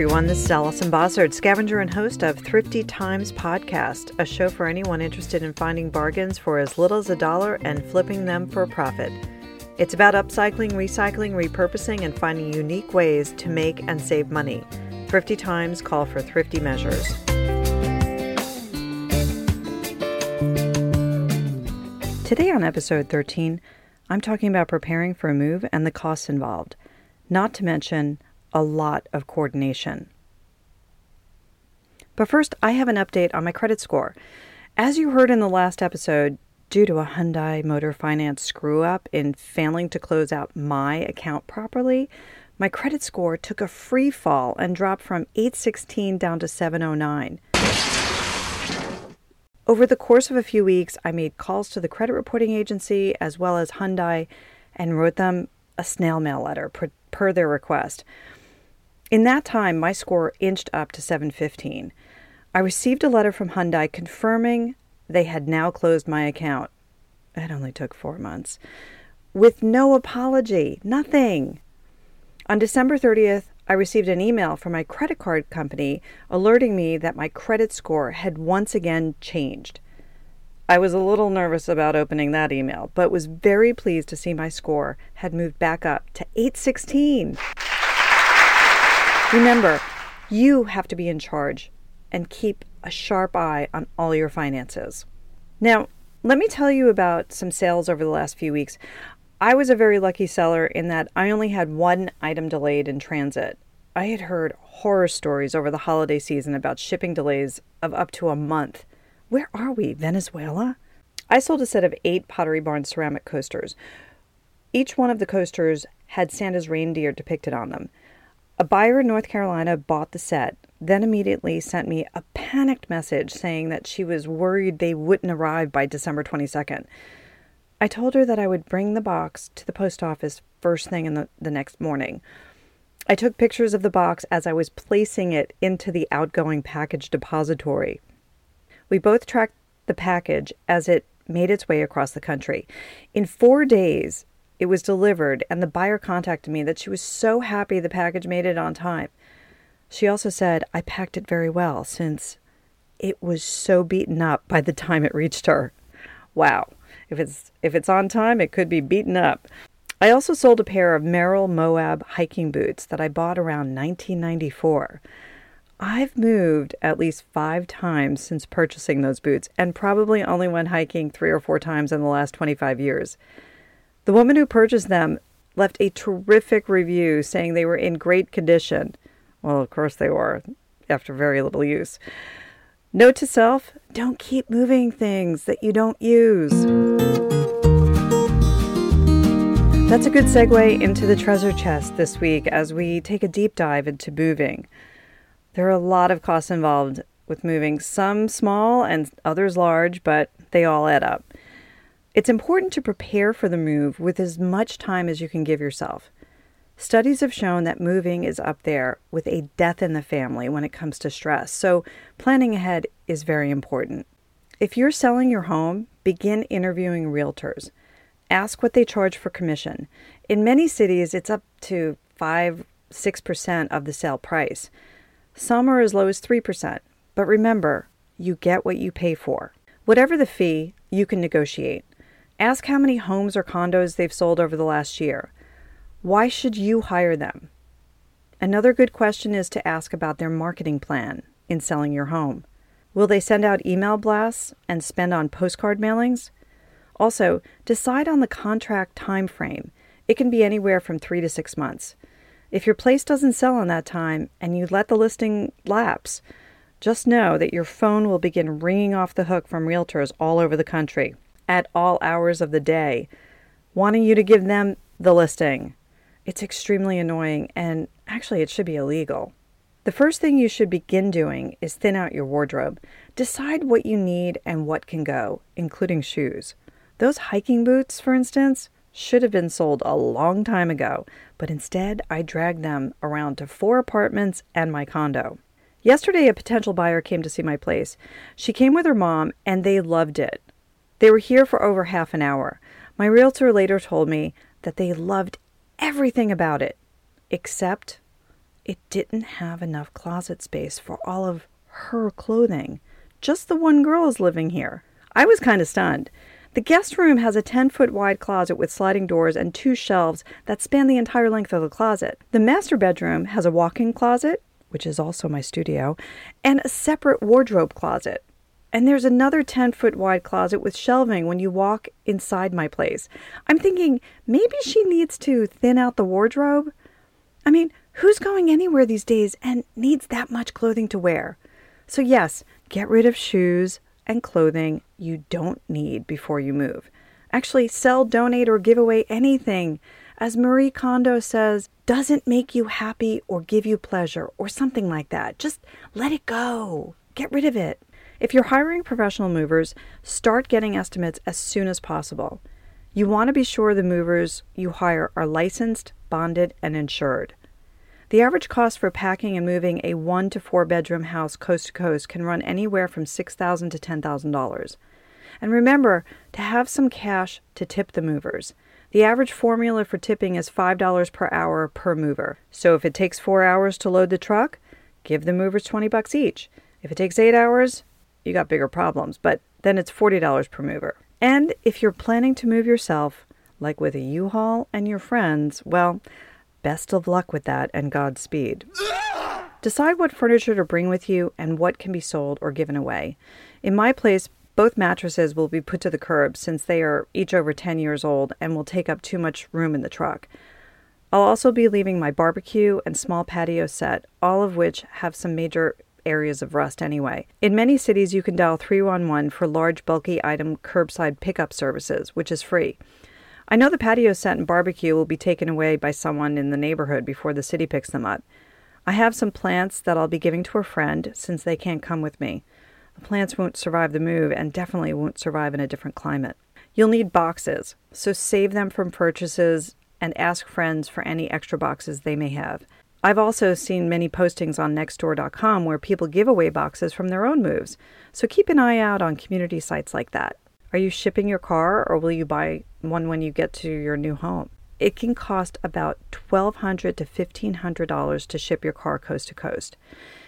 everyone, this is Alison Bossard, scavenger and host of Thrifty Times Podcast, a show for anyone interested in finding bargains for as little as a dollar and flipping them for a profit. It's about upcycling, recycling, repurposing, and finding unique ways to make and save money. Thrifty Times call for thrifty measures. Today on episode 13, I'm talking about preparing for a move and the costs involved, not to mention a lot of coordination. But first, I have an update on my credit score. As you heard in the last episode, due to a Hyundai Motor Finance screw up in failing to close out my account properly, my credit score took a free fall and dropped from 816 down to 709. Over the course of a few weeks, I made calls to the credit reporting agency as well as Hyundai and wrote them a snail mail letter per, per their request. In that time, my score inched up to 715. I received a letter from Hyundai confirming they had now closed my account. It only took four months. With no apology, nothing. On December 30th, I received an email from my credit card company alerting me that my credit score had once again changed. I was a little nervous about opening that email, but was very pleased to see my score had moved back up to 816. Remember, you have to be in charge and keep a sharp eye on all your finances. Now, let me tell you about some sales over the last few weeks. I was a very lucky seller in that I only had one item delayed in transit. I had heard horror stories over the holiday season about shipping delays of up to a month. Where are we, Venezuela? I sold a set of eight Pottery Barn ceramic coasters. Each one of the coasters had Santa's reindeer depicted on them. A buyer in North Carolina bought the set, then immediately sent me a panicked message saying that she was worried they wouldn't arrive by December 22nd. I told her that I would bring the box to the post office first thing in the, the next morning. I took pictures of the box as I was placing it into the outgoing package depository. We both tracked the package as it made its way across the country. In four days, it was delivered, and the buyer contacted me that she was so happy the package made it on time. She also said I packed it very well since it was so beaten up by the time it reached her. Wow. If it's if it's on time, it could be beaten up. I also sold a pair of Merrell Moab hiking boots that I bought around 1994. I've moved at least five times since purchasing those boots and probably only went hiking three or four times in the last 25 years. The woman who purchased them left a terrific review saying they were in great condition. Well, of course they were, after very little use. Note to self don't keep moving things that you don't use. That's a good segue into the treasure chest this week as we take a deep dive into moving. There are a lot of costs involved with moving, some small and others large, but they all add up. It's important to prepare for the move with as much time as you can give yourself. Studies have shown that moving is up there with a death in the family when it comes to stress, so planning ahead is very important. If you're selling your home, begin interviewing realtors. Ask what they charge for commission. In many cities, it's up to 5 6% of the sale price. Some are as low as 3%. But remember, you get what you pay for. Whatever the fee, you can negotiate. Ask how many homes or condos they've sold over the last year. Why should you hire them? Another good question is to ask about their marketing plan in selling your home. Will they send out email blasts and spend on postcard mailings? Also, decide on the contract time frame. It can be anywhere from three to six months. If your place doesn't sell in that time and you let the listing lapse, just know that your phone will begin ringing off the hook from realtors all over the country at all hours of the day, wanting you to give them the listing. It's extremely annoying and actually it should be illegal. The first thing you should begin doing is thin out your wardrobe. Decide what you need and what can go, including shoes. Those hiking boots, for instance, should have been sold a long time ago, but instead I dragged them around to four apartments and my condo. Yesterday, a potential buyer came to see my place. She came with her mom, and they loved it. They were here for over half an hour. My realtor later told me that they loved everything about it, except it didn't have enough closet space for all of her clothing. Just the one girl is living here. I was kind of stunned. The guest room has a 10 foot wide closet with sliding doors and two shelves that span the entire length of the closet. The master bedroom has a walk in closet, which is also my studio, and a separate wardrobe closet. And there's another 10 foot wide closet with shelving when you walk inside my place. I'm thinking maybe she needs to thin out the wardrobe. I mean, who's going anywhere these days and needs that much clothing to wear? So, yes, get rid of shoes, and clothing you don't need before you move. Actually, sell, donate, or give away anything, as Marie Kondo says, doesn't make you happy or give you pleasure or something like that. Just let it go. Get rid of it. If you're hiring professional movers, start getting estimates as soon as possible. You want to be sure the movers you hire are licensed, bonded, and insured. The average cost for packing and moving a one to four bedroom house coast to coast can run anywhere from $6,000 to $10,000. And remember to have some cash to tip the movers. The average formula for tipping is $5 per hour per mover. So if it takes 4 hours to load the truck, give the movers 20 bucks each. If it takes 8 hours, you got bigger problems, but then it's $40 per mover. And if you're planning to move yourself, like with a U-Haul and your friends, well, Best of luck with that and Godspeed. Decide what furniture to bring with you and what can be sold or given away. In my place, both mattresses will be put to the curb since they are each over 10 years old and will take up too much room in the truck. I'll also be leaving my barbecue and small patio set, all of which have some major areas of rust anyway. In many cities, you can dial 311 for large, bulky item curbside pickup services, which is free. I know the patio set and barbecue will be taken away by someone in the neighborhood before the city picks them up. I have some plants that I'll be giving to a friend since they can't come with me. The plants won't survive the move and definitely won't survive in a different climate. You'll need boxes, so save them from purchases and ask friends for any extra boxes they may have. I've also seen many postings on nextdoor.com where people give away boxes from their own moves, so keep an eye out on community sites like that. Are you shipping your car or will you buy one when you get to your new home? It can cost about $1,200 to $1,500 to ship your car coast to coast.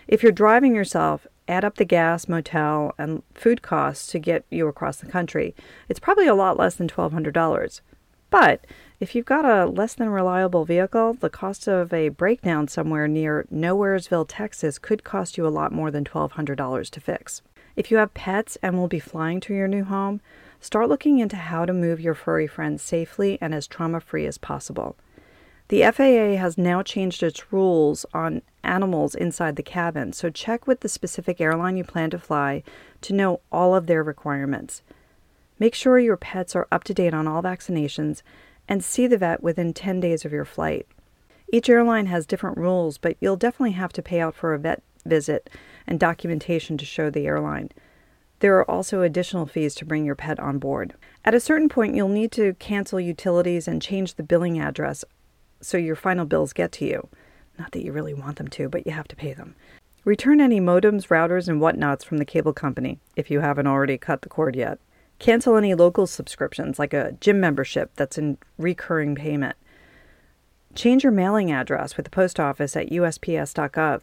If you're driving yourself, add up the gas, motel, and food costs to get you across the country. It's probably a lot less than $1,200. But if you've got a less than reliable vehicle, the cost of a breakdown somewhere near Nowheresville, Texas could cost you a lot more than $1,200 to fix. If you have pets and will be flying to your new home, start looking into how to move your furry friends safely and as trauma free as possible. The FAA has now changed its rules on animals inside the cabin, so check with the specific airline you plan to fly to know all of their requirements. Make sure your pets are up to date on all vaccinations and see the vet within 10 days of your flight. Each airline has different rules, but you'll definitely have to pay out for a vet visit and documentation to show the airline. There are also additional fees to bring your pet on board. At a certain point, you'll need to cancel utilities and change the billing address so your final bills get to you. Not that you really want them to, but you have to pay them. Return any modems, routers, and whatnots from the cable company if you haven't already cut the cord yet. Cancel any local subscriptions like a gym membership that's in recurring payment. Change your mailing address with the post office at usps.gov.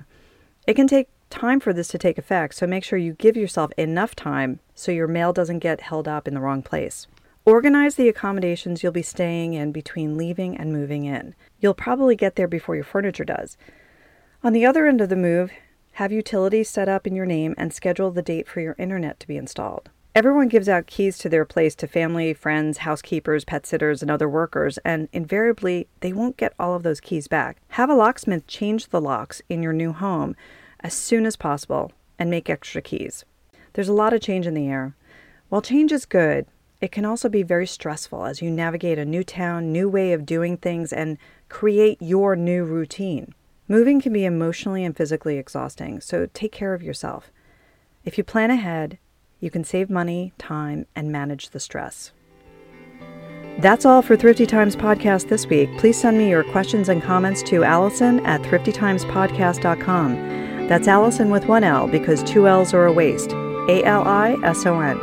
It can take time for this to take effect, so make sure you give yourself enough time so your mail doesn't get held up in the wrong place. Organize the accommodations you'll be staying in between leaving and moving in. You'll probably get there before your furniture does. On the other end of the move, have utilities set up in your name and schedule the date for your internet to be installed. Everyone gives out keys to their place to family, friends, housekeepers, pet sitters, and other workers, and invariably they won't get all of those keys back. Have a locksmith change the locks in your new home as soon as possible and make extra keys. There's a lot of change in the air. While change is good, it can also be very stressful as you navigate a new town, new way of doing things, and create your new routine. Moving can be emotionally and physically exhausting, so take care of yourself. If you plan ahead, you can save money, time, and manage the stress. That's all for Thrifty Times Podcast this week. Please send me your questions and comments to Alison at thriftytimespodcast.com. That's Alison with one L because two L's are a waste. A L I S O N.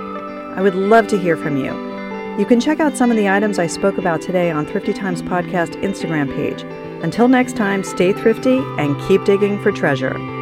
I would love to hear from you. You can check out some of the items I spoke about today on Thrifty Times Podcast Instagram page. Until next time, stay thrifty and keep digging for treasure.